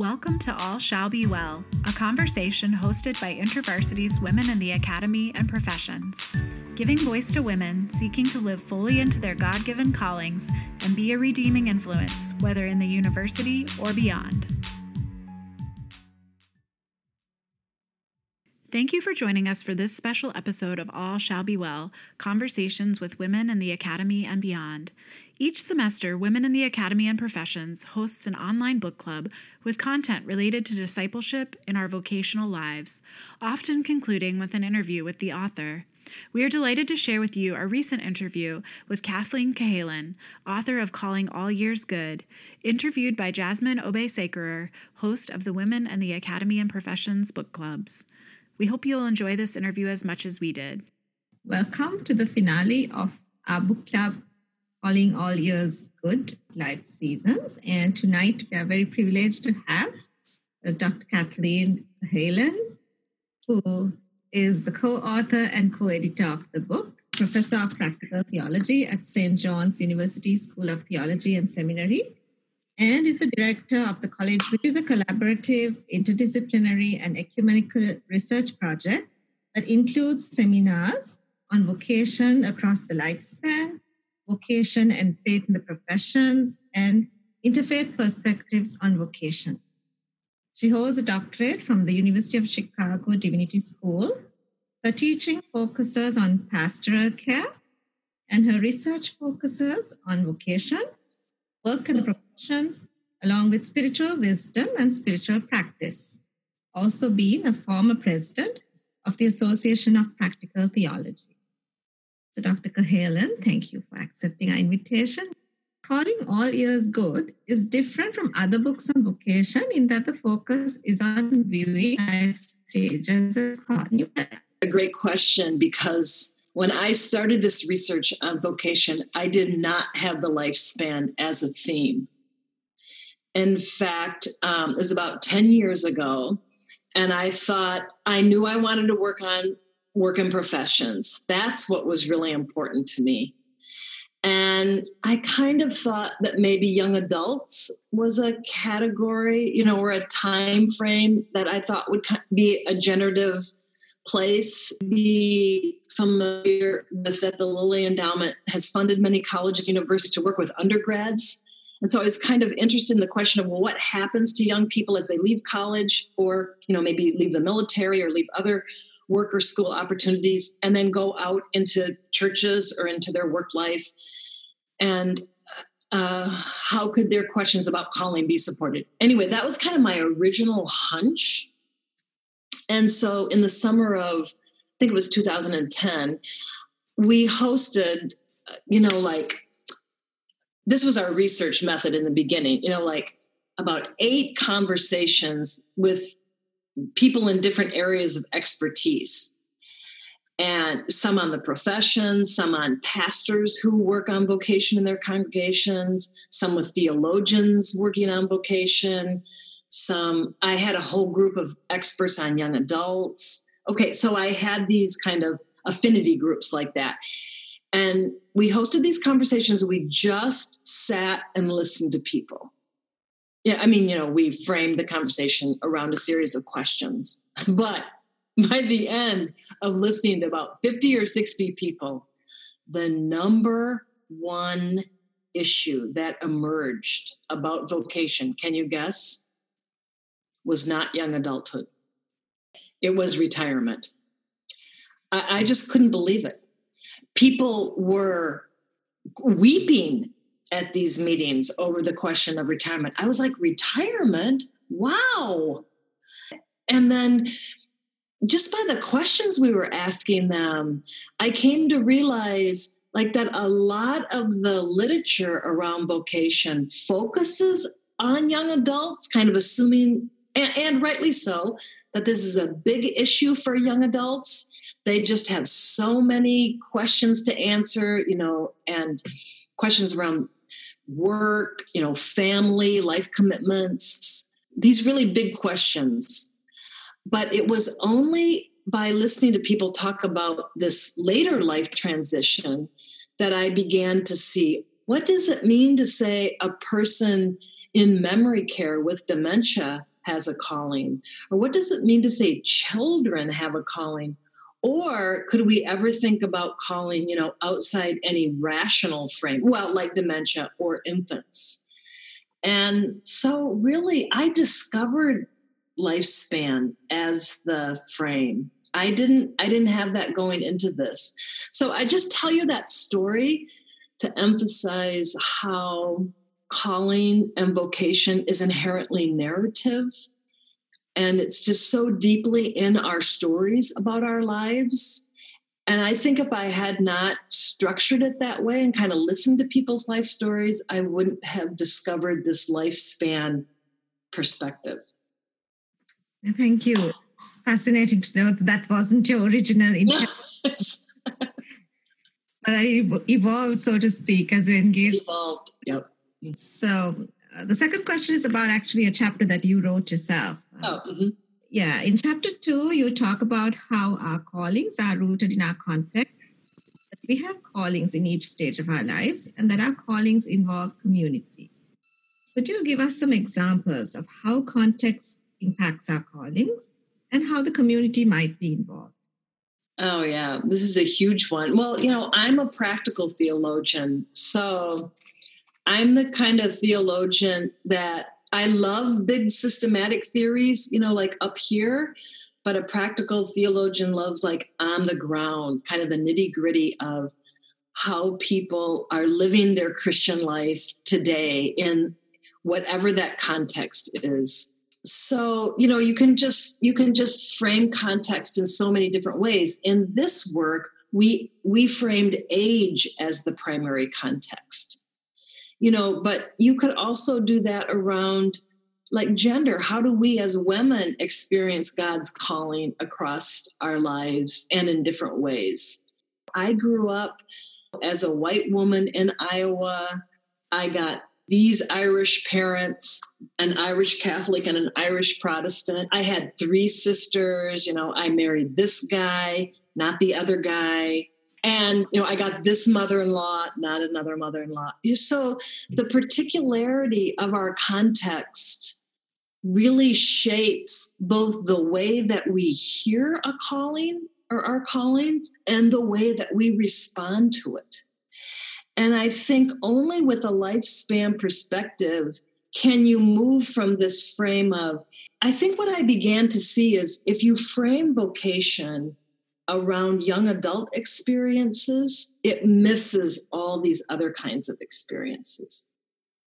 Welcome to All Shall Be Well, a conversation hosted by InterVarsity's Women in the Academy and Professions, giving voice to women seeking to live fully into their God given callings and be a redeeming influence, whether in the university or beyond. Thank you for joining us for this special episode of All Shall Be Well Conversations with Women in the Academy and Beyond. Each semester, Women in the Academy and Professions hosts an online book club with content related to discipleship in our vocational lives, often concluding with an interview with the author. We are delighted to share with you our recent interview with Kathleen Cahalan, author of Calling All Years Good, interviewed by Jasmine Obey-Sakerer, host of the Women in the Academy and Professions book clubs. We hope you'll enjoy this interview as much as we did. Welcome to the finale of our book club, Calling All Years Good Life Seasons. And tonight we are very privileged to have uh, Dr. Kathleen Cahalan, who is the co author and co editor of the book, professor of practical theology at St. John's University School of Theology and Seminary, and is the director of the college, which is a collaborative, interdisciplinary, and ecumenical research project that includes seminars on vocation across the lifespan, vocation and faith in the professions, and interfaith perspectives on vocation. She holds a doctorate from the University of Chicago Divinity School. Her teaching focuses on pastoral care, and her research focuses on vocation, work and professions, along with spiritual wisdom and spiritual practice. Also, being a former president of the Association of Practical Theology. So, Dr. Cahalan, thank you for accepting our invitation. Calling All Years Good is different from other books on vocation in that the focus is on viewing life stages as. A great question because when I started this research on vocation, I did not have the lifespan as a theme. In fact, um, it was about 10 years ago, and I thought I knew I wanted to work on work in professions. That's what was really important to me. And I kind of thought that maybe young adults was a category, you know, or a time frame that I thought would be a generative place. Be familiar with that the Lilly Endowment has funded many colleges, universities to work with undergrads. And so I was kind of interested in the question of well, what happens to young people as they leave college or, you know, maybe leave the military or leave other work or school opportunities and then go out into churches or into their work life. And uh, how could their questions about calling be supported? Anyway that was kind of my original hunch. And so in the summer of i think it was 2010 we hosted you know like this was our research method in the beginning you know like about eight conversations with people in different areas of expertise and some on the profession, some on pastors who work on vocation in their congregations, some with theologians working on vocation, some I had a whole group of experts on young adults. Okay, so I had these kind of affinity groups like that. And we hosted these conversations. We just sat and listened to people yeah, I mean, you know, we framed the conversation around a series of questions. But by the end of listening to about 50 or 60 people, the number one issue that emerged about vocation, can you guess? Was not young adulthood. It was retirement. I, I just couldn't believe it. People were weeping at these meetings over the question of retirement. I was like, retirement? Wow. And then just by the questions we were asking them, I came to realize like that a lot of the literature around vocation focuses on young adults, kind of assuming, and, and rightly so, that this is a big issue for young adults. They just have so many questions to answer, you know, and questions around work, you know, family, life commitments, these really big questions. But it was only by listening to people talk about this later life transition that I began to see what does it mean to say a person in memory care with dementia has a calling? Or what does it mean to say children have a calling? Or could we ever think about calling, you know, outside any rational frame? Well, like dementia or infants. And so, really, I discovered lifespan as the frame. I didn't I didn't have that going into this. So I just tell you that story to emphasize how calling and vocation is inherently narrative and it's just so deeply in our stories about our lives and I think if I had not structured it that way and kind of listened to people's life stories, I wouldn't have discovered this lifespan perspective. Thank you. It's fascinating to know that that wasn't your original intent. but it evolved, so to speak, as you engaged. Evolved, yep. So the second question is about actually a chapter that you wrote yourself. Oh, mm-hmm. Yeah, in chapter two, you talk about how our callings are rooted in our context. We have callings in each stage of our lives, and that our callings involve community. Could you give us some examples of how context impacts our callings and how the community might be involved? Oh, yeah, this is a huge one. Well, you know, I'm a practical theologian. So I'm the kind of theologian that I love big systematic theories, you know, like up here, but a practical theologian loves like on the ground, kind of the nitty gritty of how people are living their Christian life today in whatever that context is. So, you know, you can just you can just frame context in so many different ways. In this work, we we framed age as the primary context you know but you could also do that around like gender. How do we as women experience god's calling across our lives and in different ways? I grew up as a white woman in iowa. I got these irish parents an irish catholic and an irish protestant. I had three sisters you know i married this guy not the other guy and you know i got this mother-in-law not another mother-in-law. So the particularity of our context really shapes both the way that we hear a calling or our callings and the way that we respond to it. And i think only with a lifespan perspective can you move from this frame of i think what i began to see is if you frame vocation around young adult experiences, it misses all these other kinds of experiences.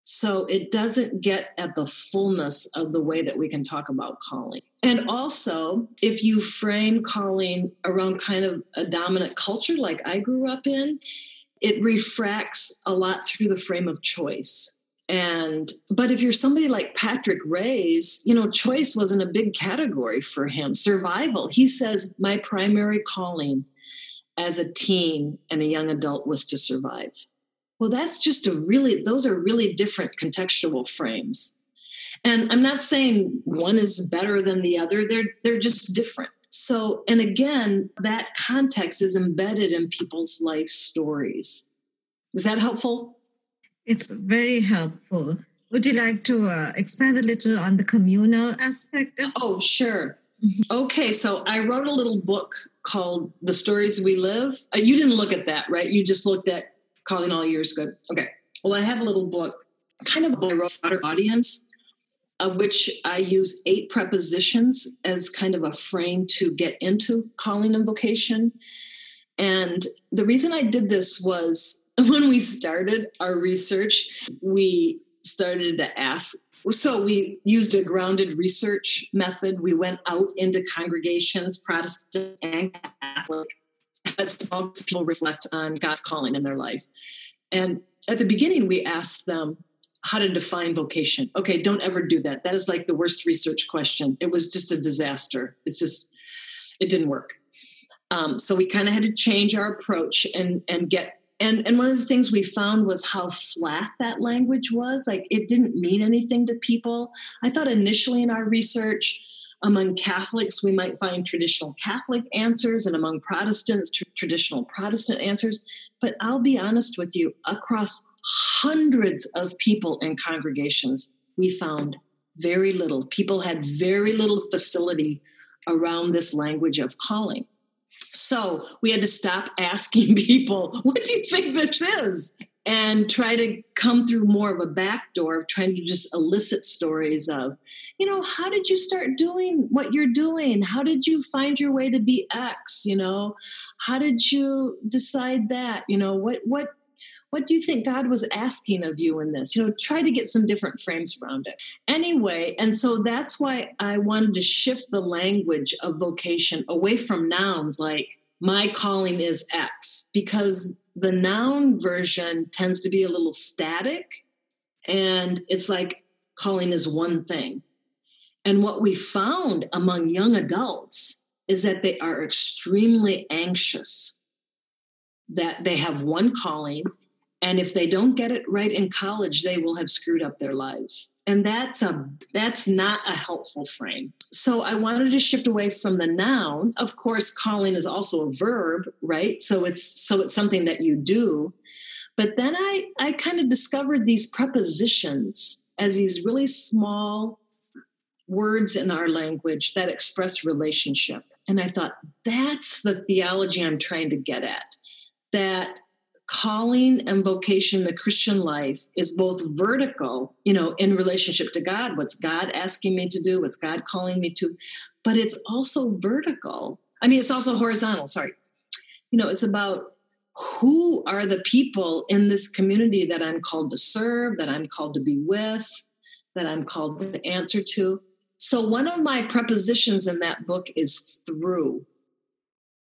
So it doesn't get at the fullness of the way that we can talk about calling. And also, if you frame calling around kind of a dominant culture like I grew up in, it refracts a lot through the frame of choice and but if you're somebody like patrick Reyes you know choice wasn't a big category for him. Survival he says my primary calling as a teen and a young adult was to survive. Well that's just a really those are really different contextual frames. And i'm not saying one is better than the other they're they're just different. So and again that context is embedded in people's life stories. Is that helpful it's very helpful. Would you like to uh, expand a little on the communal aspect? oh, sure. Mm-hmm. Okay, so I wrote a little book called The Stories We Live. Uh, you didn't look at that, right? You just looked at Calling All Years Good. Okay. Well, I have a little book, kind of wrote for audience, of which I use eight prepositions as kind of a frame to get into calling and vocation. And the reason I did this was when we started our research, we started to ask. So we used a grounded research method. We went out into congregations, Protestant and Catholic, small people reflect on God's calling in their life. And at the beginning, we asked them how to define vocation. Okay, don't ever do that. That is like the worst research question. It was just a disaster. It's just, it didn't work. Um, so we kind of had to change our approach and and get and and one of the things we found was how flat that language was. Like it didn't mean anything to people. I thought initially in our research among Catholics we might find traditional Catholic answers, and among Protestants tr- traditional Protestant answers. But I'll be honest with you, across hundreds of people in congregations, we found very little. People had very little facility around this language of calling. So we had to stop asking people, what do you think this is? And try to come through more of a back door of trying to just elicit stories of, you know, how did you start doing what you're doing? How did you find your way to be X? You know, how did you decide that? You know, what what what do you think God was asking of you in this? You know, try to get some different frames around it. Anyway, and so that's why I wanted to shift the language of vocation away from nouns like my calling is X, because the noun version tends to be a little static and it's like calling is one thing. And what we found among young adults is that they are extremely anxious that they have one calling and if they don't get it right in college they will have screwed up their lives. And that's a that's not a helpful frame. So i wanted to shift away from the noun. Of course calling is also a verb right? So it's so it's something that you do. But then i i kind of discovered these prepositions as these really small words in our language that express relationship. And i thought that's the theology i'm trying to get at that calling and vocation the christian life is both vertical you know in relationship to god what's god asking me to do what's god calling me to but it's also vertical. I mean it's also horizontal sorry. You know it's about who are the people in this community that i'm called to serve that i'm called to be with that i'm called to answer to. So one of my prepositions in that book is through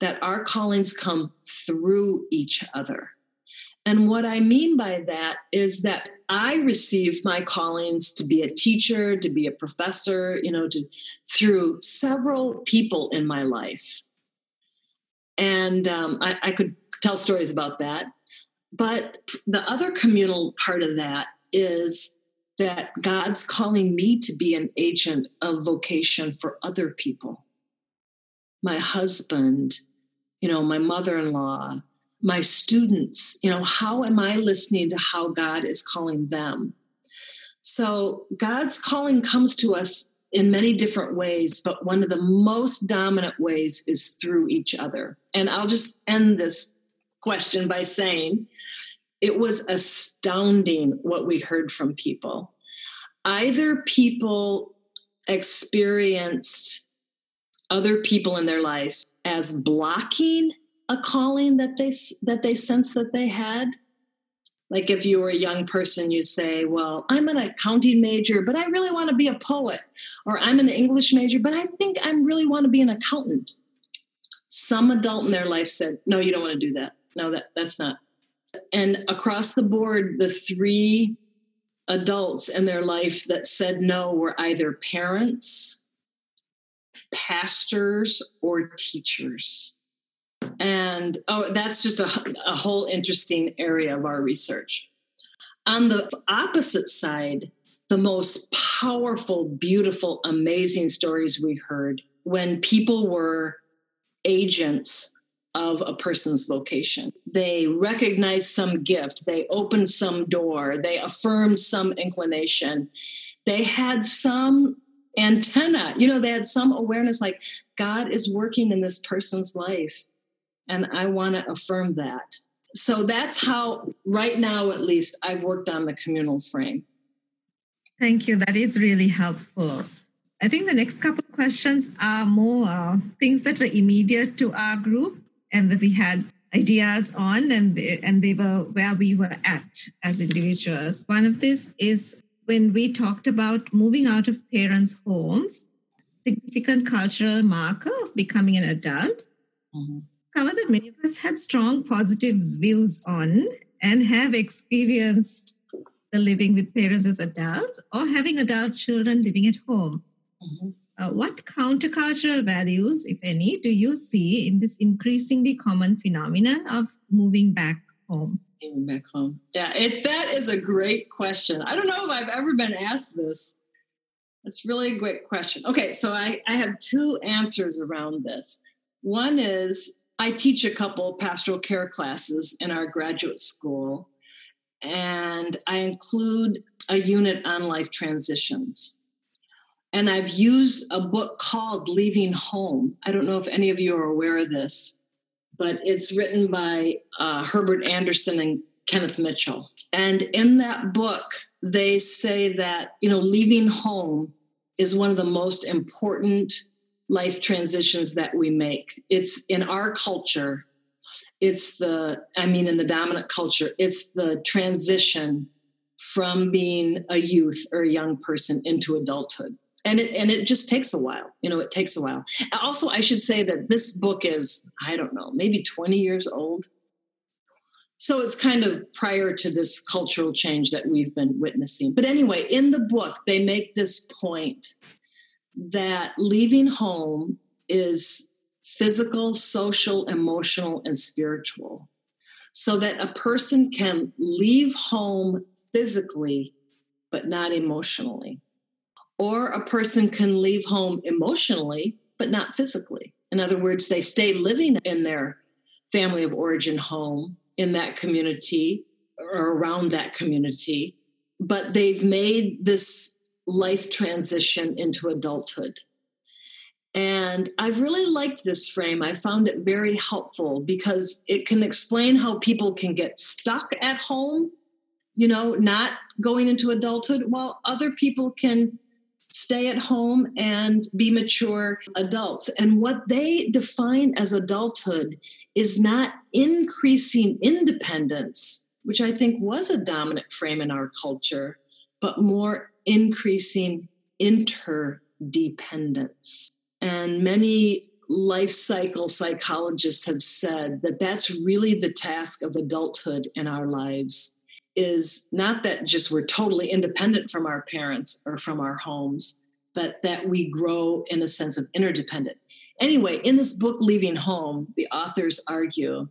that our callings come through each other and what I mean by that is that I received my callings to be a teacher, to be a professor, you know, to, through several people in my life. And um, I, I could tell stories about that. But the other communal part of that is that God's calling me to be an agent of vocation for other people. My husband, you know, my mother in law, my students you know how am i listening to how god is calling them? So god's calling comes to us in many different ways but one of the most dominant ways is through each other. And i'll just end this question by saying it was astounding what we heard from people. Either people experienced other people in their life as blocking a calling that they that they sense that they had? Like if you were a young person you say well i'm an accounting major but i really want to be a poet or i'm an english major but i think i really want to be an accountant. Some adult in their life said no you don't want to do that. No that that's not. And across the board the three adults in their life that said no were either parents pastors or teachers and oh, that's just a, a whole interesting area of our research. On the opposite side, the most powerful, beautiful, amazing stories we heard when people were agents of a person's vocation. They recognized some gift, they opened some door, they affirmed some inclination, they had some antenna, you know, they had some awareness like God is working in this person's life. And I want to affirm that. So that's how, right now at least, I've worked on the communal frame. Thank you. That is really helpful. I think the next couple of questions are more uh, things that were immediate to our group and that we had ideas on and they, and they were where we were at as individuals. One of this is when we talked about moving out of parents' homes, significant cultural marker of becoming an adult. Mm-hmm cover that many of us had strong positive views on and have experienced the living with parents as adults or having adult children living at home. Mm-hmm. Uh, what countercultural values, if any, do you see in this increasingly common phenomenon of moving back home? Moving back home. Yeah, it, that is a great question. I don't know if I've ever been asked this. That's really a great question. Okay, so I, I have two answers around this. One is I teach a couple pastoral care classes in our graduate school, and I include a unit on life transitions. And I've used a book called Leaving Home. I don't know if any of you are aware of this, but it's written by uh, Herbert Anderson and Kenneth Mitchell. And in that book, they say that, you know, leaving home is one of the most important life transitions that we make. It's in our culture, it's the, I mean, in the dominant culture, it's the transition from being a youth or a young person into adulthood. And it, and it just takes a while. You know, it takes a while. Also, I should say that this book is, I don't know, maybe 20 years old. So it's kind of prior to this cultural change that we've been witnessing. But anyway, in the book, they make this point that leaving home is physical, social, emotional, and spiritual. So that a person can leave home physically, but not emotionally. Or a person can leave home emotionally, but not physically. In other words, they stay living in their family of origin home in that community or around that community, but they've made this life transition into adulthood. And I've really liked this frame. I found it very helpful because it can explain how people can get stuck at home, you know, not going into adulthood, while other people can stay at home and be mature adults. And what they define as adulthood is not increasing independence, which I think was a dominant frame in our culture, but more increasing interdependence. And many life cycle psychologists have said that that's really the task of adulthood in our lives is not that just we're totally independent from our parents or from our homes, but that we grow in a sense of interdependent. Anyway, in this book, Leaving Home, the authors argue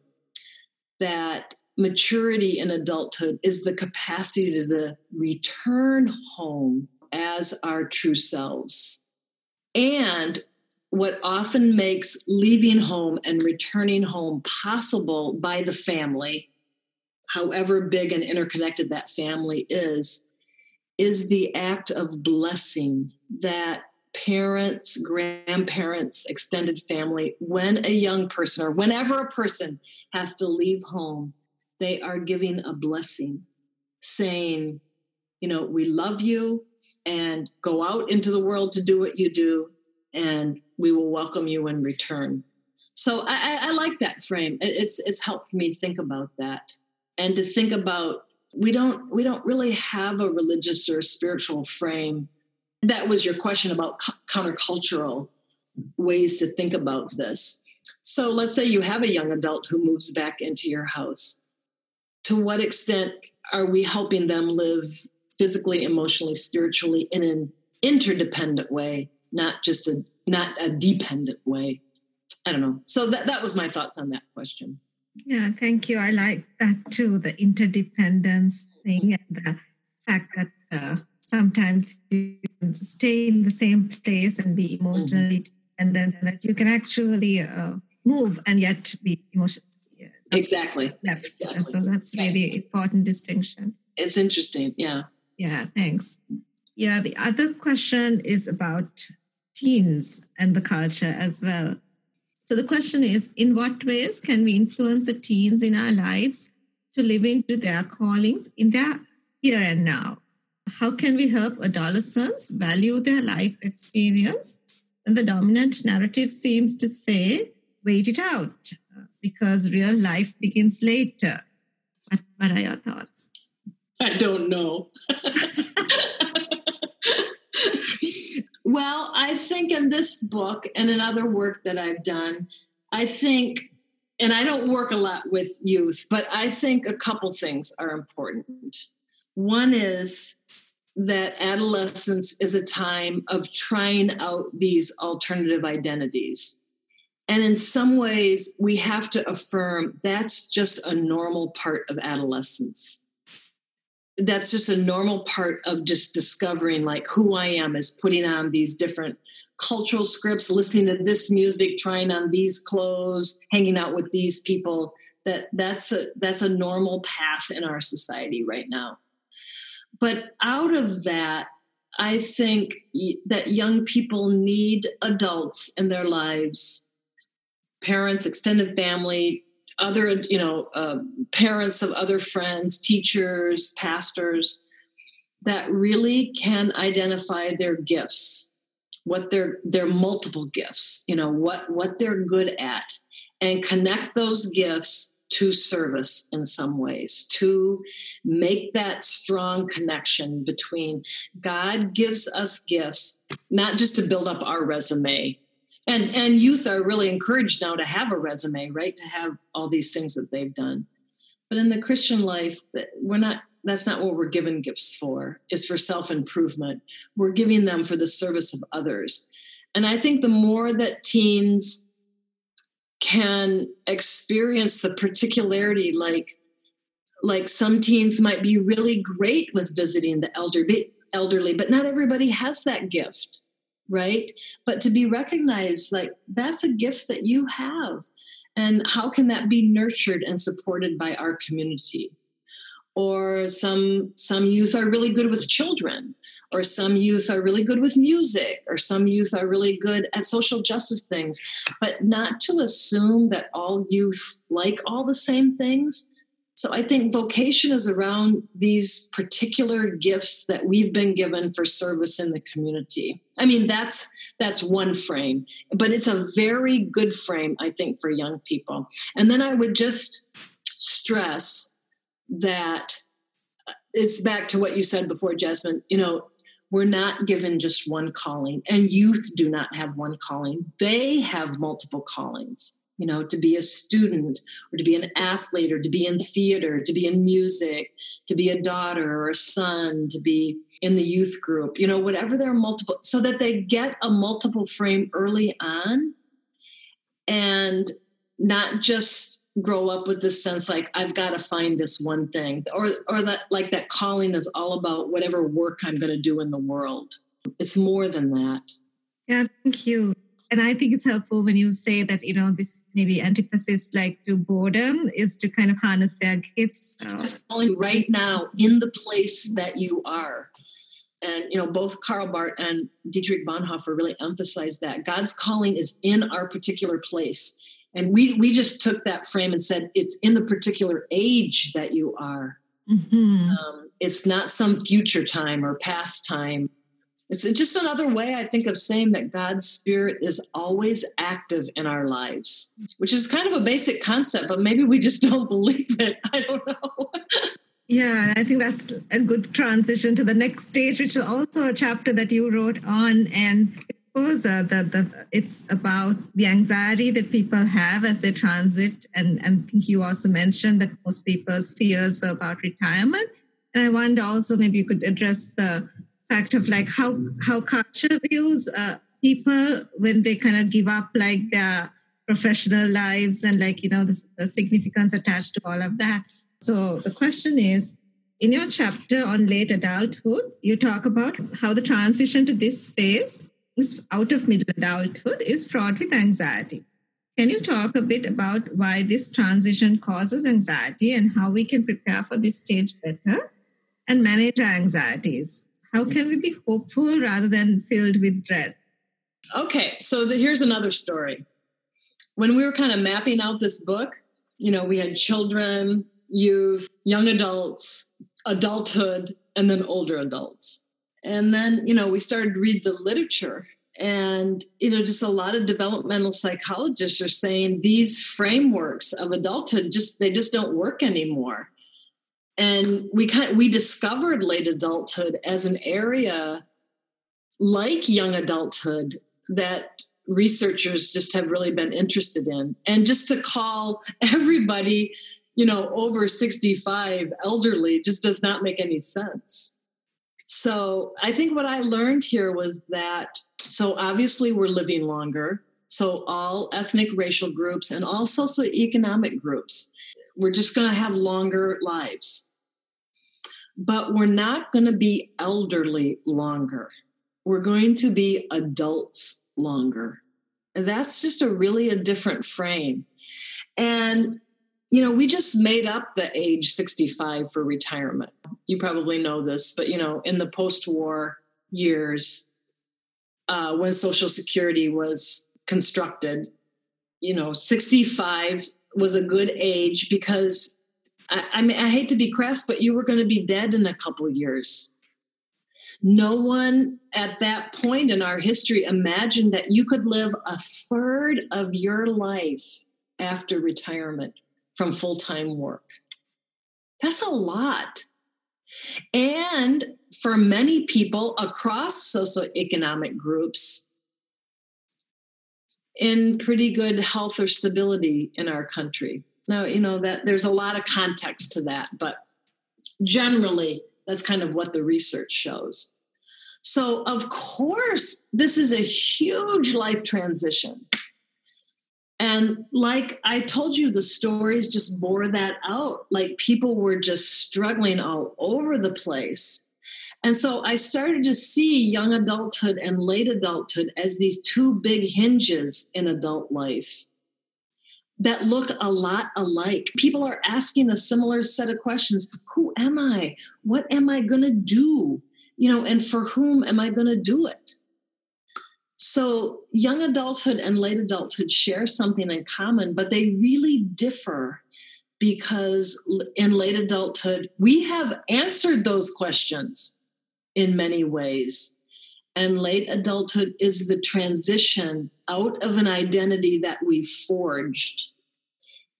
that maturity in adulthood is the capacity to return home as our true selves. And what often makes leaving home and returning home possible by the family however big and interconnected that family is, is the act of blessing that parents, grandparents, extended family, when a young person or whenever a person has to leave home, they are giving a blessing, saying, you know, we love you and go out into the world to do what you do, and we will welcome you in return. So I, I, like that frame. It's it's helped me think about that and to think about we don't we don't really have a religious or spiritual frame that was your question about countercultural ways to think about this so let's say you have a young adult who moves back into your house to what extent are we helping them live physically emotionally spiritually in an interdependent way not just a not a dependent way i don't know so that, that was my thoughts on that question yeah, thank you. I like that too the interdependence thing and the fact that uh, sometimes you can stay in the same place and be emotionally mm-hmm. dependent, and that you can actually uh, move and yet be emotionally exactly left. Exactly. So that's really important distinction. It's interesting. Yeah. Yeah. Thanks. Yeah. The other question is about teens and the culture as well. So the question is in what ways can we influence the teens in our lives to live into their callings in their here and now? How can we help adolescents value their life experience? And the dominant narrative seems to say, wait it out because real life begins later. What are your thoughts? I don't know. Well, I think in this book and in other work that I've done, I think, and I don't work a lot with youth, but I think a couple things are important. One is that adolescence is a time of trying out these alternative identities. And in some ways, we have to affirm that's just a normal part of adolescence that's just a normal part of just discovering like who I am is putting on these different cultural scripts, listening to this music, trying on these clothes, hanging out with these people. That that's a that's a normal path in our society right now. But out of that, I think that young people need adults in their lives, parents, extended family, other, you know, uh, parents of other friends, teachers, pastors, that really can identify their gifts, what their their multiple gifts, you know, what what they're good at, and connect those gifts to service in some ways, to make that strong connection between God gives us gifts, not just to build up our resume. And, and youth are really encouraged now to have a resume, right? To have all these things that they've done. But in the Christian life, we're not that's not what we're given gifts for is for self-improvement we're giving them for the service of others and i think the more that teens can experience the particularity like like some teens might be really great with visiting the elderly elderly but not everybody has that gift right? But to be recognized like that's a gift that you have. And how can that be nurtured and supported by our community? Or some some youth are really good with children or some youth are really good with music or some youth are really good at social justice things. But not to assume that all youth like all the same things so i think vocation is around these particular gifts that we've been given for service in the community i mean that's that's one frame but it's a very good frame i think for young people and then i would just stress that uh, it's back to what you said before, Jasmine. You know, we're not given just one calling, and youth do not have one calling. They have multiple callings, you know, to be a student or to be an athlete or to be in theater, to be in music, to be a daughter or a son, to be in the youth group, you know, whatever their multiple, so that they get a multiple frame early on and not just grow up with this sense like I've got to find this one thing or or that like that calling is all about whatever work I'm going to do in the world. It's more than that. Yeah, thank you. And I think it's helpful when you say that, you know, this maybe antithesis like to boredom is to kind of harness their gifts. calling right now in the place that you are. And, you know, both Karl Barth and Dietrich Bonhoeffer really emphasized that. God's calling is in our particular place and we we just took that frame and said it's in the particular age that you are mm-hmm. um, it's not some future time or past time it's just another way i think of saying that god's spirit is always active in our lives which is kind of a basic concept but maybe we just don't believe it i don't know yeah i think that's a good transition to the next stage which is also a chapter that you wrote on and suppose uh, the, the, it's about the anxiety that people have as they transit. And, and I think you also mentioned that most people's fears were about retirement. And I wonder also maybe you could address the fact of like how, how culture views uh, people when they kind of give up like their professional lives and like, you know, the, the significance attached to all of that. So the question is, in your chapter on late adulthood, you talk about how the transition to this phase out of middle adulthood is fraught with anxiety. Can you talk a bit about why this transition causes anxiety and how we can prepare for this stage better and manage our anxieties? How can we be hopeful rather than filled with dread? Okay, so the, here's another story. When we were kind of mapping out this book, you know, we had children, youth, young adults, adulthood, and then older adults and then you know we started to read the literature and you know just a lot of developmental psychologists are saying these frameworks of adulthood just they just don't work anymore and we kind of, we discovered late adulthood as an area like young adulthood that researchers just have really been interested in and just to call everybody you know over 65 elderly just does not make any sense so I think what I learned here was that so obviously we're living longer. So all ethnic racial groups and all socioeconomic groups, we're just going to have longer lives. But we're not going to be elderly longer. We're going to be adults longer. And that's just a really a different frame. And you know, we just made up the age 65 for retirement. You probably know this, but you know, in the post-war years uh, when Social Security was constructed. You know, 65 was a good age because I, I mean, I hate to be crass, but you were going to be dead in a couple years. No one at that point in our history imagined that you could live a third of your life after retirement from full time work. That's a lot. And for many people across socioeconomic groups, in pretty good health or stability in our country. Now, you know that there's a lot of context to that, but generally, that's kind of what the research shows. So, of course, this is a huge life transition. And like I told you, the stories just bore that out. Like people were just struggling all over the place. And so I started to see young adulthood and late adulthood as these two big hinges in adult life that look a lot alike. People are asking a similar set of questions Who am I? What am I going to do? You know, and for whom am I going to do it? So, young adulthood and late adulthood share something in common, but they really differ because in late adulthood, we have answered those questions in many ways. And late adulthood is the transition out of an identity that we forged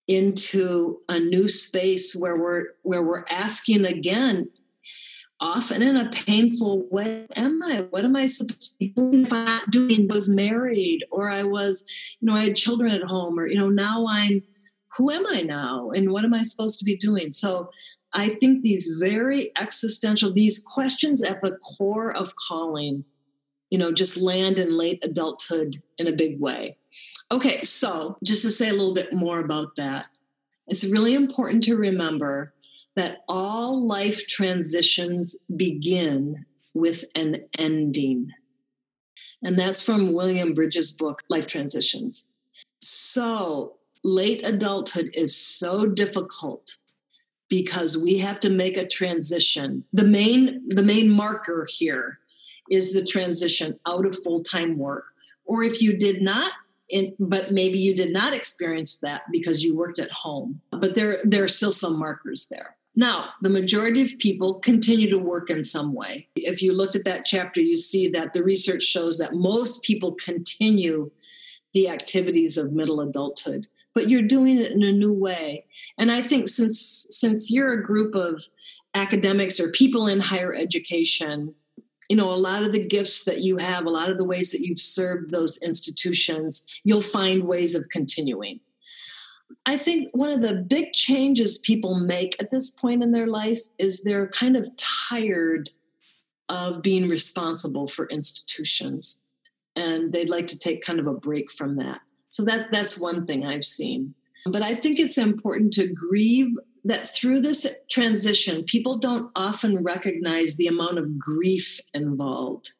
into a new space where we're where we're asking again often in a painful way am i? What am i supposed to be doing if not doing was married or i was you know i had children at home or you know now i'm who am i now? And what am i supposed to be doing? So i think these very existential these questions at the core of calling you know just land in late adulthood in a big way okay so just to say a little bit more about that it's really important to remember that all life transitions begin with an ending. And that's from William Bridges' book, Life Transitions. So, late adulthood is so difficult because we have to make a transition. The main, the main marker here is the transition out of full time work. Or if you did not in, but maybe you did not experience that because you worked at home. But there, there are still some markers there. Now, the majority of people continue to work in some way. If you looked at that chapter, you see that the research shows that most people continue the activities of middle adulthood, but you're doing it in a new way. And I think since since you're a group of academics or people in higher education, you know, a lot of the gifts that you have, a lot of the ways that you've served those institutions, you'll find ways of continuing. I think one of the big changes people make at this point in their life is they're kind of tired of being responsible for institutions and they'd like to take kind of a break from that. So that that's one thing I've seen. But I think it's important to grieve that through this transition, people don't often recognize the amount of grief involved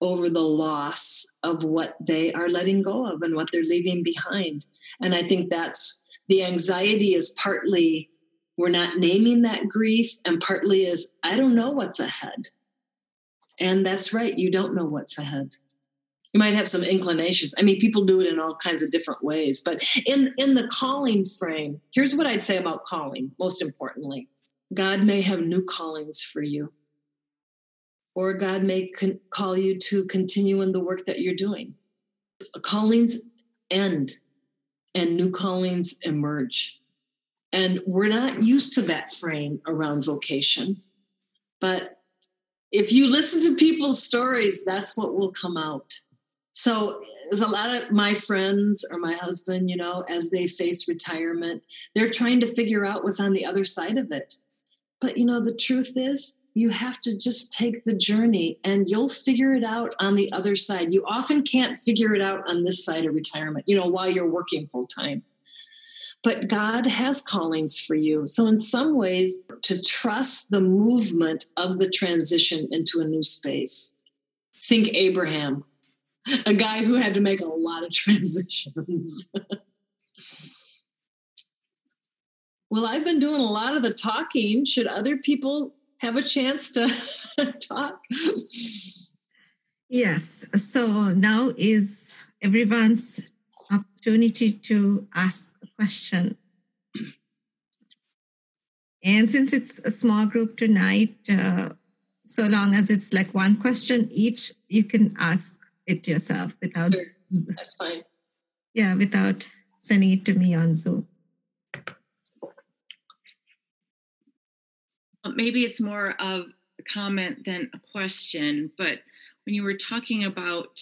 over the loss of what they are letting go of and what they're leaving behind. And I think that's the anxiety is partly we're not naming that grief, and partly is I don't know what's ahead. And that's right, you don't know what's ahead. You might have some inclinations. I mean, people do it in all kinds of different ways. But in, in the calling frame, here's what I'd say about calling, most importantly God may have new callings for you or God may con- call you to continue in the work that you're doing. Callings end and new callings emerge. And we're not used to that frame around vocation. But if you listen to people's stories, that's what will come out. So, there's a lot of my friends or my husband, you know, as they face retirement, they're trying to figure out what's on the other side of it. But, you know, the truth is, you have to just take the journey and you'll figure it out on the other side. You often can't figure it out on this side of retirement, you know, while you're working full time. But God has callings for you. So, in some ways, to trust the movement of the transition into a new space. Think Abraham, a guy who had to make a lot of transitions. well, I've been doing a lot of the talking. Should other people have a chance to talk. Yes. So now is everyone's opportunity to ask a question. And since it's a small group tonight, uh, so long as it's like one question each, you can ask it yourself without. Sure. That's fine. Yeah, without sending it to me on Zoom. Maybe it's more of a comment than a question, but when you were talking about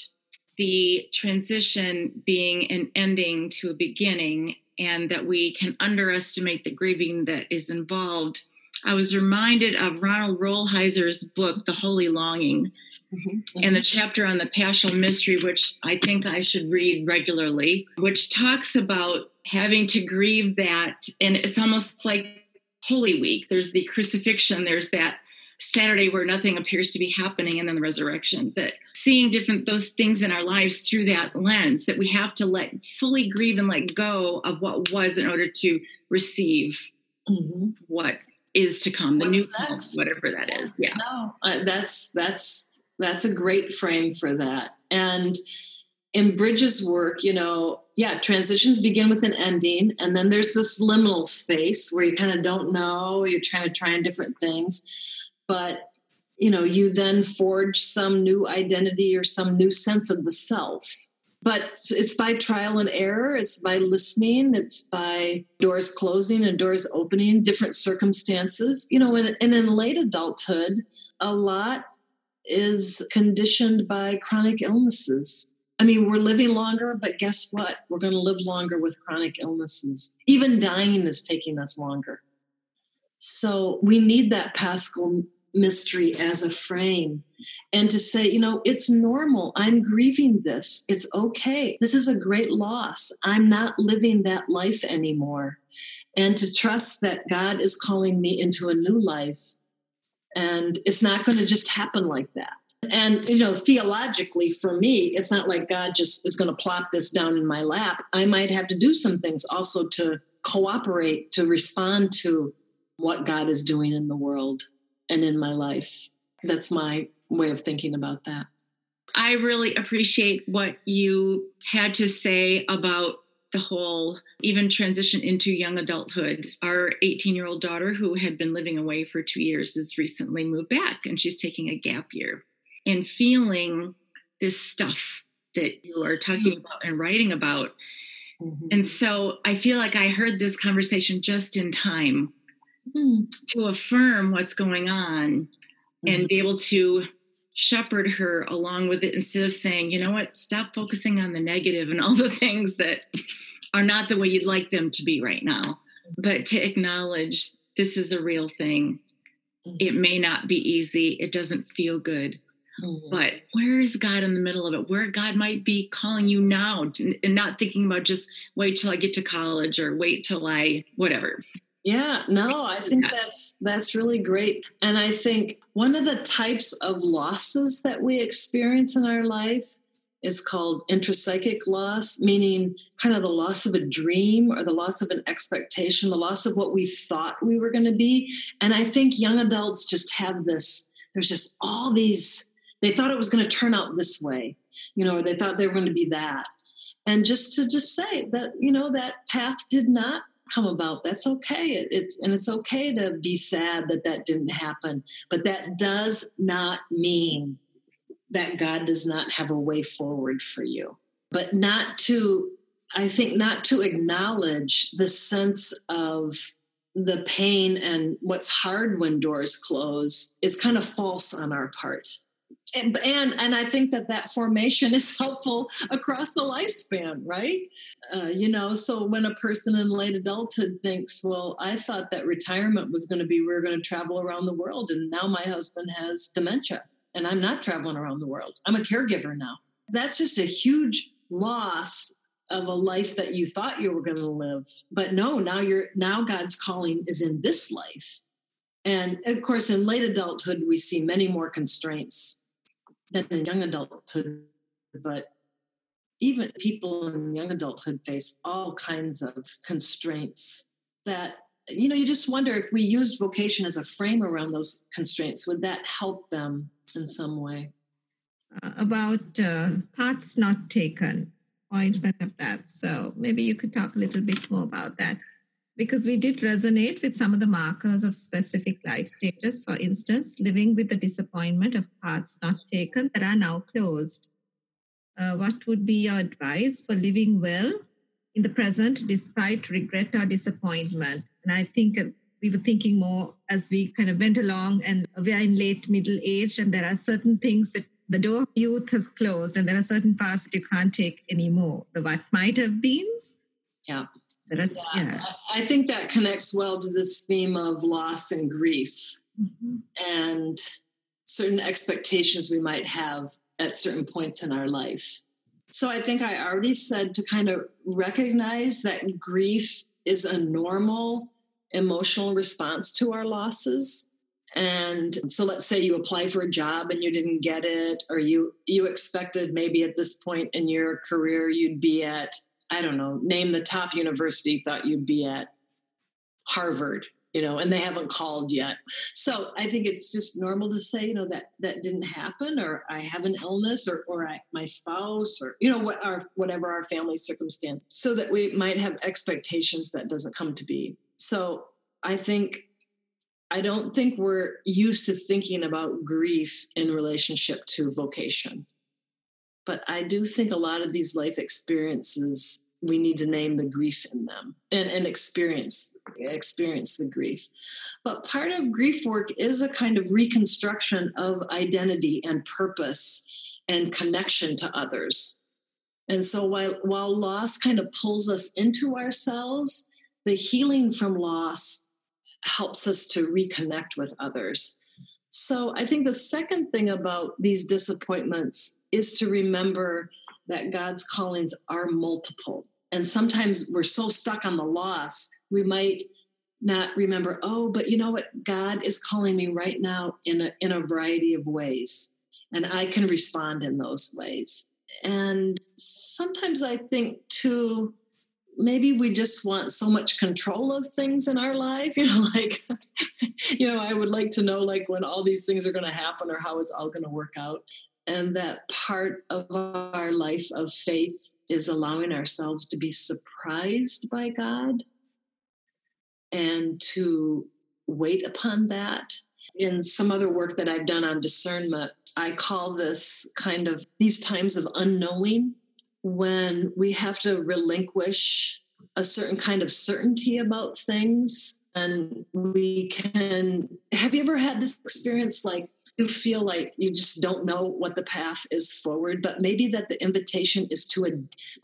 the transition being an ending to a beginning and that we can underestimate the grieving that is involved, I was reminded of Ronald Rolheiser's book, The Holy Longing, mm-hmm. and the chapter on the Paschal Mystery, which I think I should read regularly, which talks about having to grieve that. And it's almost like Holy Week. There's the crucifixion, there's that Saturday where nothing appears to be happening, and then the resurrection. That seeing different those things in our lives through that lens, that we have to let fully grieve and let go of what was in order to receive mm-hmm. what is to come, the What's new next? whatever that is yeah. No, uh, that's that's that's a great frame for that. And in Bridges' work, you know, yeah, transitions begin with an ending, and then there's this liminal space where you kind of don't know, you're trying to try different things, but you know, you then forge some new identity or some new sense of the self but it's by trial and error it's by listening it's by doors closing and doors opening different circumstances you know and, and in late adulthood a lot is conditioned by chronic illnesses. I mean we're living longer but guess what? We're going to live longer with chronic illnesses. Even dying is taking us longer. So we need that paschal mystery as a frame and to say, you know, it's normal. I'm grieving this. It's okay. This is a great loss. I'm not living that life anymore. And to trust that God is calling me into a new life. And it's not going to just happen like that. And, you know, theologically, for me, it's not like God just is going to plop this down in my lap. I might have to do some things also to cooperate, to respond to what God is doing in the world and in my life. That's my way of thinking about that. I really appreciate what you had to say about the whole even transition into young adulthood. Our 18 year old daughter, who had been living away for two years, has recently moved back and she's taking a gap year and feeling this stuff that you are talking about and writing about. Mm-hmm. And so I feel like I heard this conversation just in time. To affirm what's going on mm-hmm. and be able to shepherd her along with it instead of saying, you know what, stop focusing on the negative and all the things that are not the way you'd like them to be right now, but to acknowledge this is a real thing. Mm-hmm. It may not be easy, it doesn't feel good. Mm-hmm. But where is God in the middle of it? Where God might be calling you now and not thinking about just wait till I get to college or wait till I whatever. Yeah, no, I think that's that's really great. And I think one of the types of losses that we experience in our life is called intrapsychic loss, meaning kind of the loss of a dream or the loss of an expectation, the loss of what we thought we were going to be. And I think young adults just have this, there's just all these, they thought it was going to turn out this way, you know, or they thought they were going to be that. And just to just say that, you know, that path did not come about that's okay. It, it's and it's okay to be sad that that didn't happen but that does not mean that god does not have a way forward for you. But not to i think not to acknowledge the sense of the pain and what's hard when doors close is kind of false on our part and, and and I think that that formation is helpful across the lifespan, right? Uh, you know, so when a person in late adulthood thinks, "Well, I thought that retirement was going to be we're going to travel around the world, and now my husband has dementia, and I'm not traveling around the world. I'm a caregiver now." That's just a huge loss of a life that you thought you were going to live, but no, now you're now God's calling is in this life. And of course, in late adulthood, we see many more constraints than in young adulthood, but even people in young adulthood face all kinds of constraints that you know, you just wonder if we used vocation as a frame around those constraints, would that help them in some way? Uh, about uh, paths not taken, ointment of that. So maybe you could talk a little bit more about that because we did resonate with some of the markers of specific life stages. For instance, living with the disappointment of paths not taken that are now closed. Uh, what would be your advice for living well in the present despite regret or disappointment? And I think we were thinking more as we kind of went along and we are in late middle age and there are certain things that the door of youth has closed and there are certain paths that you can't take anymore. The what might have beens. Yeah. Is, yeah. yeah. I think that connects well to this theme of loss and grief mm-hmm. and certain expectations we might have at certain points in our life. So I think I already said to kind of recognize that grief is a normal emotional response to our losses and so let's say you apply for a job and you didn't get it or you you expected maybe at this point in your career you'd be at i don't know name the top university thought you'd be at. Harvard you know and they haven't called yet. So i think it's just normal to say you know that that didn't happen or i have an illness or or I, my spouse or you know what our whatever our family circumstance so that we might have expectations that doesn't come to be. So i think i don't think we're used to thinking about grief in relationship to vocation but i do think a lot of these life experiences we need to name the grief in them and, and experience experience the grief. But part of grief work is a kind of reconstruction of identity and purpose and connection to others. And so while while loss kind of pulls us into ourselves the healing from loss helps us to reconnect with others so I think the second thing about these disappointments is to remember that God's callings are multiple. And sometimes we're so stuck on the loss we might not remember oh but you know what? God is calling me right now in a in a variety of ways and i can respond in those ways. And sometimes i think too maybe we just want so much control of things in our life you know like you know i would like to know like when all these things are going to happen or how it's all going to work out and that part of our life of faith is allowing ourselves to be surprised by God and to wait upon that. In some other work that I've done on discernment, I call this kind of these times of unknowing when we have to relinquish a certain kind of certainty about things and we can have you ever had this experience like you feel like you just don't know what the path is forward, but maybe that the invitation is to a,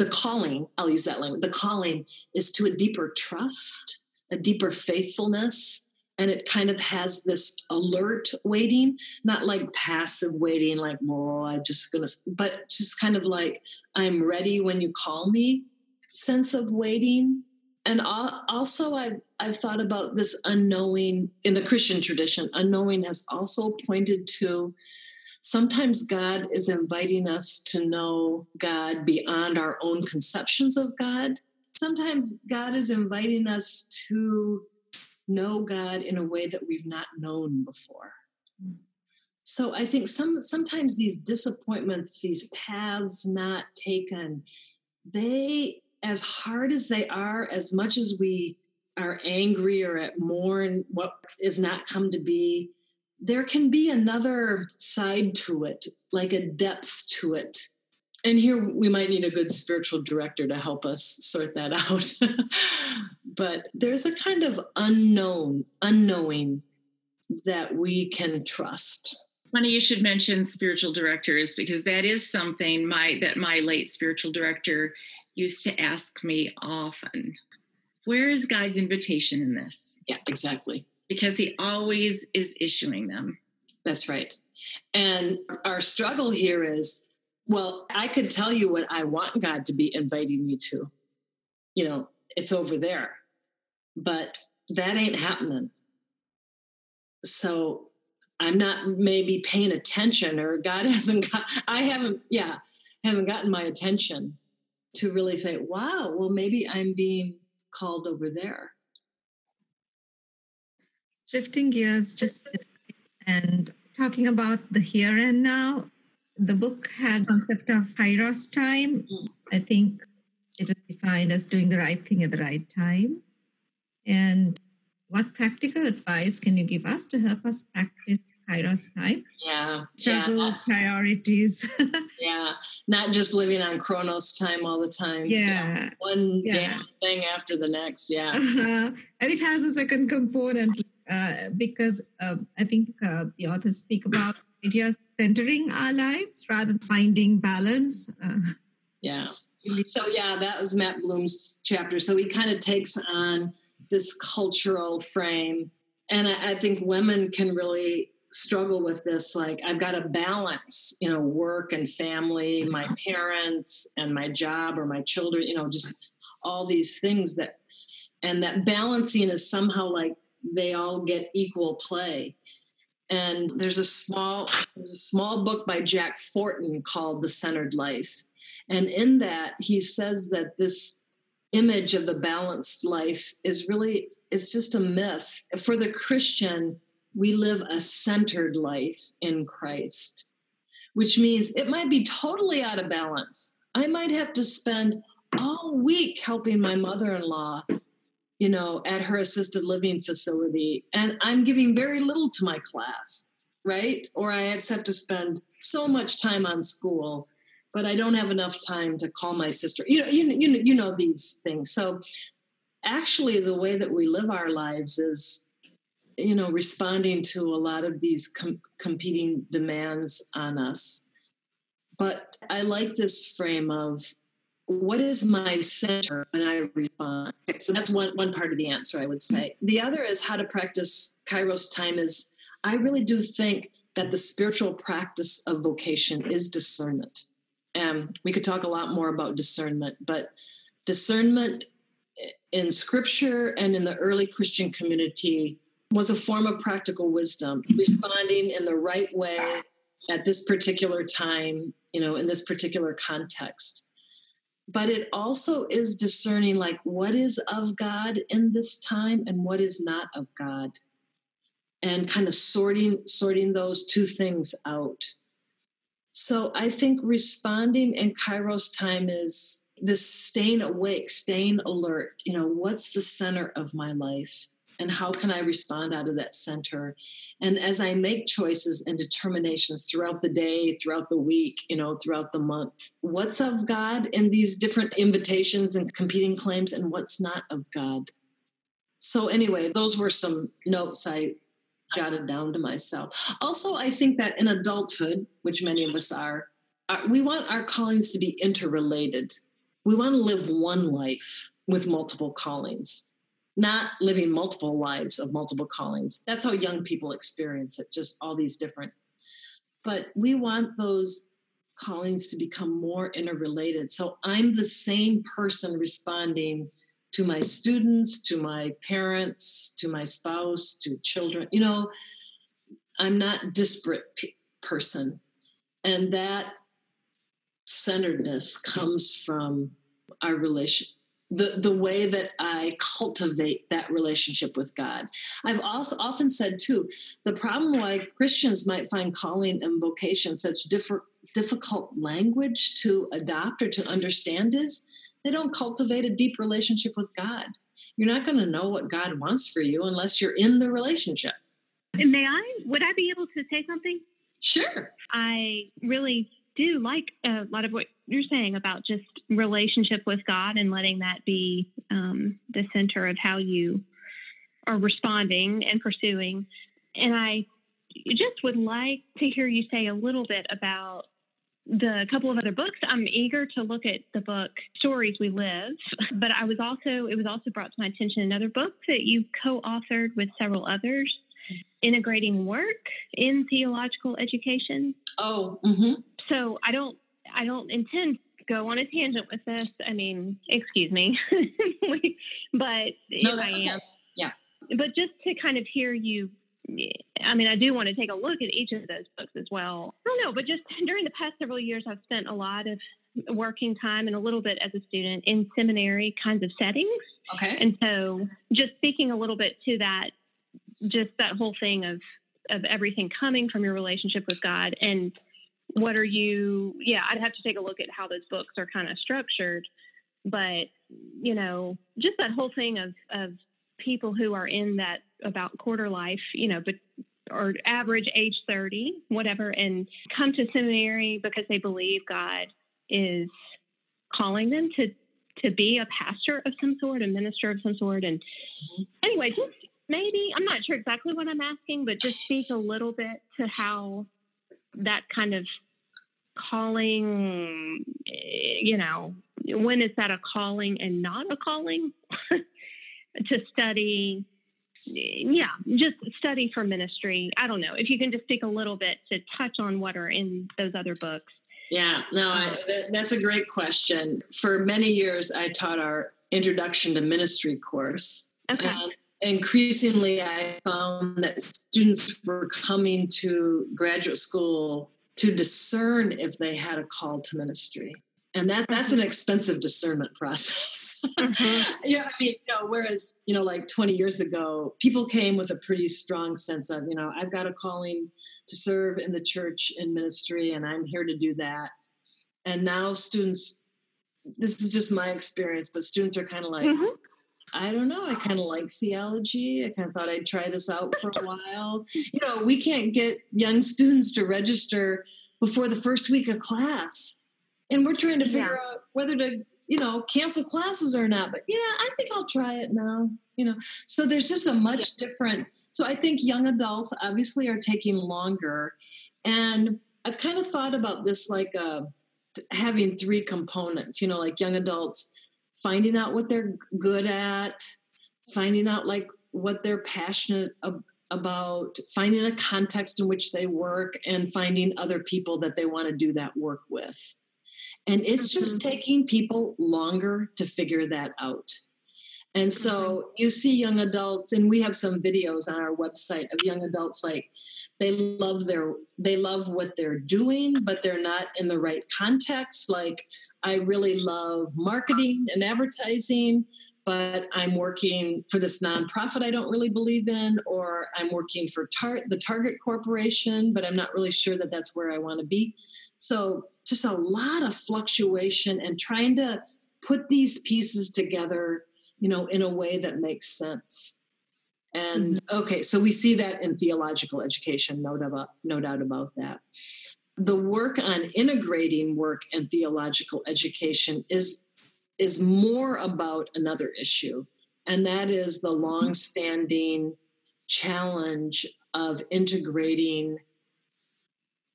the calling, I'll use that language, the calling is to a deeper trust, a deeper faithfulness. And it kind of has this alert waiting, not like passive waiting, like, oh, I'm just gonna, but just kind of like, I'm ready when you call me sense of waiting. And also I've, I've thought about this unknowing in the christian tradition unknowing has also pointed to sometimes god is inviting us to know god beyond our own conceptions of god. Sometimes god is inviting us to know god in a way that we've not known before so i think some sometimes these disappointments these paths not taken they as hard as they are, as much as we are angry or at mourn what is not come to be, there can be another side to it, like a depth to it. And here we might need a good spiritual director to help us sort that out. but there's a kind of unknown, unknowing that we can trust. Funny you should mention spiritual directors because that is something my that my late spiritual director used to ask me often. Where is God's invitation in this? Yeah, exactly. Because he always is issuing them. That's right. And our struggle here is well, I could tell you what I want God to be inviting me to. You know, it's over there. But that ain't happening. So I'm not maybe paying attention or God hasn't got, I haven't, yeah, hasn't gotten my attention to really say, wow, well, maybe I'm being called over there. Shifting gears just and talking about the here and now, the book had concept of kairos time. Mm. I think it was defined as doing the right thing at the right time. And what practical advice can you give us to help us practice kairos time yeah juggle yeah. priorities yeah not just living on chronos time all the time yeah one Yeah. damn thing after the next yeah uh-huh. and it has a second component uh, because um, i think uh, the authors speak about ideas centering our lives rather than finding balance uh, Yeah. So yeah, that was Matt Bloom's chapter. So he kind of takes on this cultural frame, and I, I think women can really struggle with this. Like I've got to balance, you know, work and family, my parents, and my job or my children. You know, just all these things that, and that balancing is somehow like they all get equal play. And there's a small, there's a small book by Jack Fortin called The Centered Life. And in that, he says that this image of the balanced life is really, it's just a myth. For the Christian, we live a centered life in Christ, which means it might be totally out of balance. I might have to spend all week helping my mother in law, you know, at her assisted living facility, and I'm giving very little to my class, right? Or I have to spend so much time on school but I don't have enough time to call my sister. You know, you, you, you know these things. So actually the way that we live our lives is, you know, responding to a lot of these com- competing demands on us. But I like this frame of what is my center when I respond? Okay, so that's one, one part of the answer, I would say. The other is how to practice Kairos time is I really do think that the spiritual practice of vocation is discernment. And we could talk a lot more about discernment, but discernment in scripture and in the early Christian community was a form of practical wisdom, mm-hmm. responding in the right way at this particular time, you know, in this particular context. But it also is discerning like what is of God in this time and what is not of God. And kind of sorting sorting those two things out. So I think responding in Kairos time is this staying awake, staying alert. You know, what's the center of my life? And how can I respond out of that center? And as I make choices and determinations throughout the day, throughout the week, you know, throughout the month, what's of God in these different invitations and competing claims, and what's not of God? So, anyway, those were some notes I jotted down to myself. Also, I think that in adulthood, which many of us are, uh, we want our callings to be interrelated. We want to live one life with multiple callings, not living multiple lives of multiple callings. That's how young people experience it, just all these different. But we want those callings to become more interrelated. So I'm the same person responding to my students, to my parents, to my spouse, to children. You know, I'm not disparate pe- person, and that centeredness comes from our relation. The, the way that I cultivate that relationship with God. I've also often said too, the problem why Christians might find calling and vocation such differ, difficult language to adopt or to understand is they don't cultivate a deep relationship with God. You're not going to know what God wants for you unless you're in the relationship. And may I? Would I be able to say something? Sure. I really do like a lot of what you're saying about just relationship with God and letting that be um, the center of how you are responding and pursuing. And I just would like to hear you say a little bit about the couple of other books. I'm eager to look at the book Stories We Live, but I was also it was also brought to my attention another book that you co-authored with several others, integrating work in theological education. Oh, mm-hmm. So I don't I don't intend to go on a tangent with this. I mean, excuse me, but No, that's I okay. am, Yeah. But just to kind of hear you I mean, I do want to take a look at each of those books as well. I don't know, but just during the past several years, I've spent a lot of working time and a little bit as a student in seminary kinds of settings. Okay. And so, just speaking a little bit to that, just that whole thing of of everything coming from your relationship with God and what are you yeah i'd have to take a look at how those books are kind of structured but you know just that whole thing of of people who are in that about quarter life you know but or average age 30 whatever and come to seminary because they believe god is calling them to to be a pastor of some sort a minister of some sort. And anyway just maybe i'm not sure exactly what i'm asking but just speak a little bit to how that kind of calling, eh, you know, when is that a calling and not a calling to study? Yeah, just study for ministry. I don't know if you can just take a little bit to touch on what are in those other books. Yeah, no, I, um, that's a great question. For many years, I taught our Introduction to Ministry course. Okay. And increasingly, I found that students were coming to graduate school to discern if they had a call to ministry and that that's an mm-hmm. expensive discernment process. mm-hmm. Yeah, I mean, you know, whereas you know, like 20 years ago, people came with a pretty strong sense of, you know, I've got a calling to serve in the church in ministry, and I'm here to do that. And now students, this is just my experience, but students are kind of like, mm-hmm. I don't know. I kind of like theology. I kind of thought I'd try this out for a while. You know, we can't get young students to register before the first week of class. And we're trying to figure yeah. out whether to, you know, cancel classes or not. But yeah, I think I'll try it now. You know, so there's just a much yeah. different. So I think young adults obviously are taking longer. And I've kind of thought about this like uh, having three components, you know, like young adults finding out what they're good at, finding out like what they're passionate ab- about, finding a context in which they work, and finding other people that they want to do that work with. And it's mm-hmm. just taking people longer to figure that out. And so mm-hmm. you see young adults, and we have some videos on our website of young adults like they love their they love what they're doing, but they're not in the right context. Like I really love marketing and advertising, but I'm working for this nonprofit I don't really believe in, or I'm working for tar- the Target Corporation, but I'm not really sure that that's where I want to be. So, just a lot of fluctuation and trying to put these pieces together, you know, in a way that makes sense. And mm-hmm. okay, so we see that in theological education, no doubt, no doubt about that the work on integrating work and theological education is is more about another issue and that is the long-standing challenge of integrating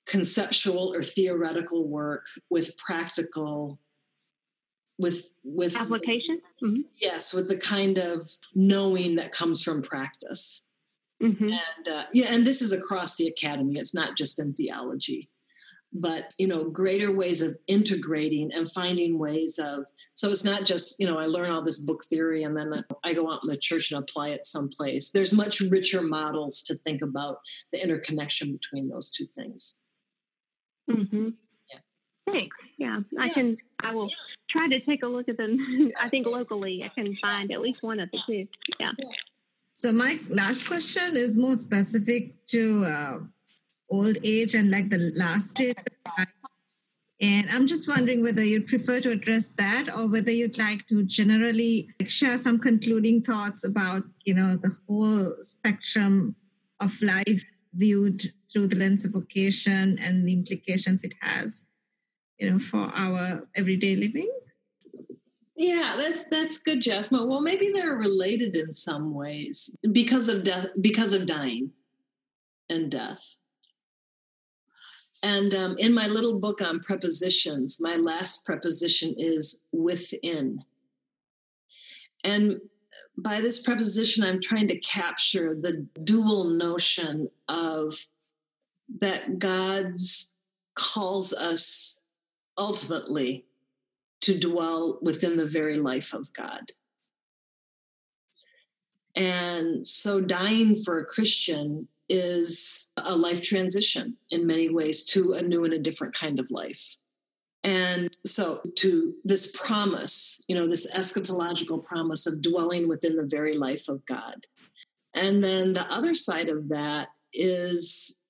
conceptual or theoretical work with practical with with application? Mm-hmm. yes with the kind of knowing that comes from practice. Mm-hmm. and uh, yeah and this is across the academy it's not just in theology. But you know greater ways of integrating and finding ways of so it's not just you know i learn all this book theory and then i go out in the church and apply it someplace. There's much richer models to think about the interconnection between those two things mm-hmm. yeah thanks yeah, yeah. i can i will try to take a look at them i think locally i can find at least one of the two yeah, yeah. so my last question is more specific to uh, old age and like the last stage and I'm just wondering whether you'd prefer to address that or whether you'd like to generally share some concluding thoughts about, you know, the whole spectrum of life viewed through the lens of vocation and the implications it has, you know, for our everyday living. Yeah, that's that's good, Jasmine. Well, maybe they're related in some ways because of death, because of dying and death. And um, in my little book on prepositions, my last preposition is within. And by this preposition, I'm trying to capture the dual notion of that God's calls us ultimately to dwell within the very life of God. And so dying for a Christian is a life transition in many ways to a new and a different kind of life. And so, to this promise, you know, this eschatological promise of dwelling within the very life of God. And then the other side of that is,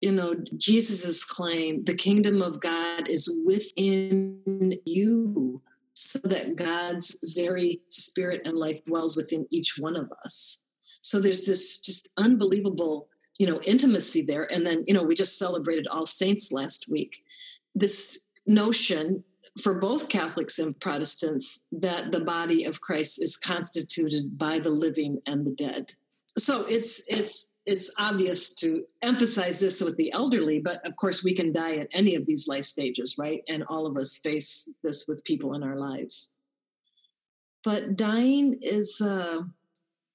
you know, Jesus's claim the kingdom of God is within you, so that God's very spirit and life dwells within each one of us. So there's this just unbelievable, you know, intimacy there. And then, you know, we just celebrated All Saints last week. This notion for both Catholics and Protestants that the body of Christ is constituted by the living and the dead. So it's it's it's obvious to emphasize this with the elderly, but of course we can die at any of these life stages, right? And all of us face this with people in our lives. But dying is uh,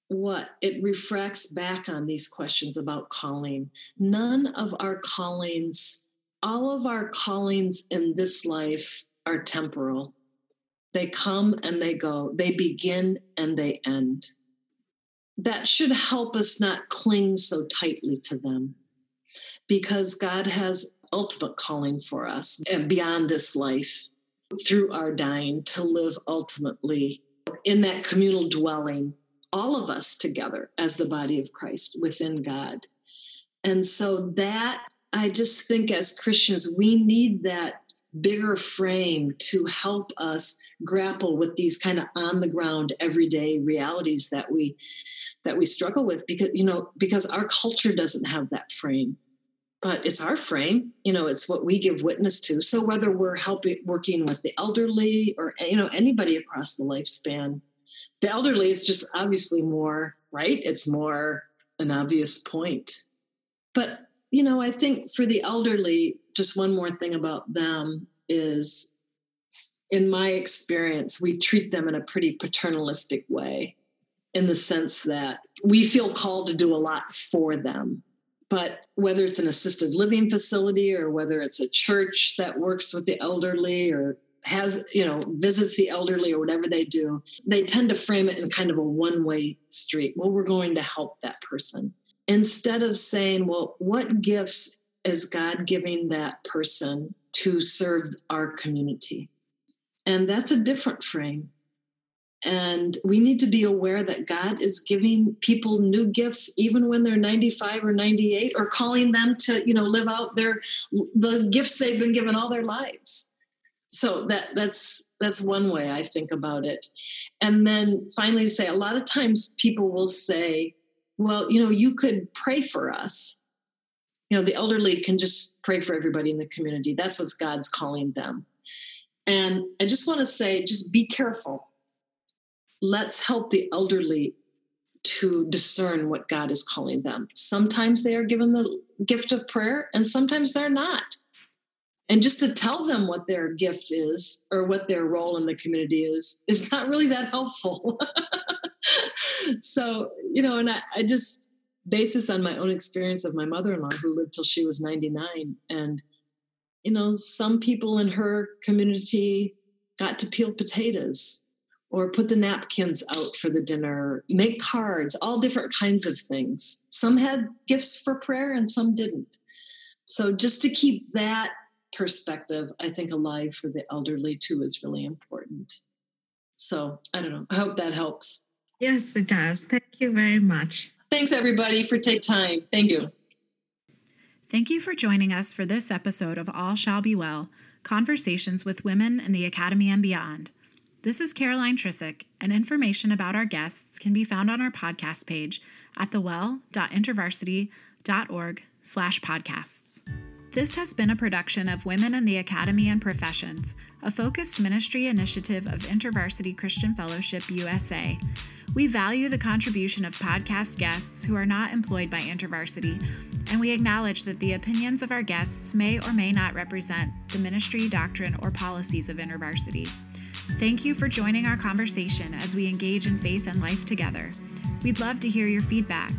what it refracts back on these questions about calling. None of our callings, all of our callings in this life are temporal. They come and they go, they begin and they end. That should help us not cling so tightly to them because God has ultimate calling for us and beyond this life through our dying to live ultimately in that communal dwelling, all of us together as the body of Christ within God. And so that I just think as Christians, we need that bigger frame to help us grapple with these kind of on the ground everyday realities that we that we struggle with because you know because our culture doesn't have that frame. But it's our frame you know it's what we give witness to. So whether we're helping working with the elderly or you know anybody across the lifespan the elderly is just obviously more right? It's more an obvious point. But you know i think for the elderly just one more thing about them is in my experience we treat them in a pretty paternalistic way in the sense that we feel called to do a lot for them. But whether it's an assisted living facility or whether it's a church that works with the elderly or has you know visits the elderly or whatever they do they tend to frame it in kind of a one way street. Well we're going to help that person instead of saying well what gifts is God giving that person to serve our community? And that's a different frame. And we need to be aware that God is giving people new gifts even when they're 95 or 98 or calling them to, you know, live out their the gifts they've been given all their lives. So that that's that's one way I think about it. And then finally say a lot of times people will say, well, you know, you could pray for us. You know the elderly can just pray for everybody in the community. That's what god's calling them. And i just want to say just be careful. Let's help the elderly to discern what god is calling them. Sometimes they are given the gift of prayer and sometimes they're not. And just to tell them what their gift is or what their role in the community is is not really that helpful. So you know and I, I just basis on my own experience of my mother-in-law who lived till she was 99 and you know some people in her community got to peel potatoes or put the napkins out for the dinner make cards all different kinds of things. Some had gifts for prayer and some didn't. So just to keep that perspective i think alive for the elderly too is really important. So i don't know. I hope that helps yes it does thank you very much Thanks, everybody, for taking time. Thank you. Thank you for joining us for this episode of All Shall Be Well Conversations with Women in the Academy and Beyond. This is Caroline Trisick, and information about our guests can be found on our podcast page at thewell.intervarsity.org slash podcasts. This has been a production of Women in the Academy and Professions, a focused ministry initiative of InterVarsity Christian Fellowship USA. We value the contribution of podcast guests who are not employed by InterVarsity, and we acknowledge that the opinions of our guests may or may not represent the ministry, doctrine, or policies of InterVarsity. Thank you for joining our conversation as we engage in faith and life together. We'd love to hear your feedback.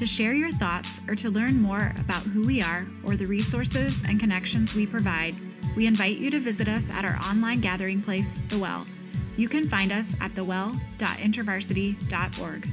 To share your thoughts or to learn more about who we are or the resources and connections we provide, we invite you to visit us at our online gathering place, The Well. You can find us at thewell.intervarsity.org.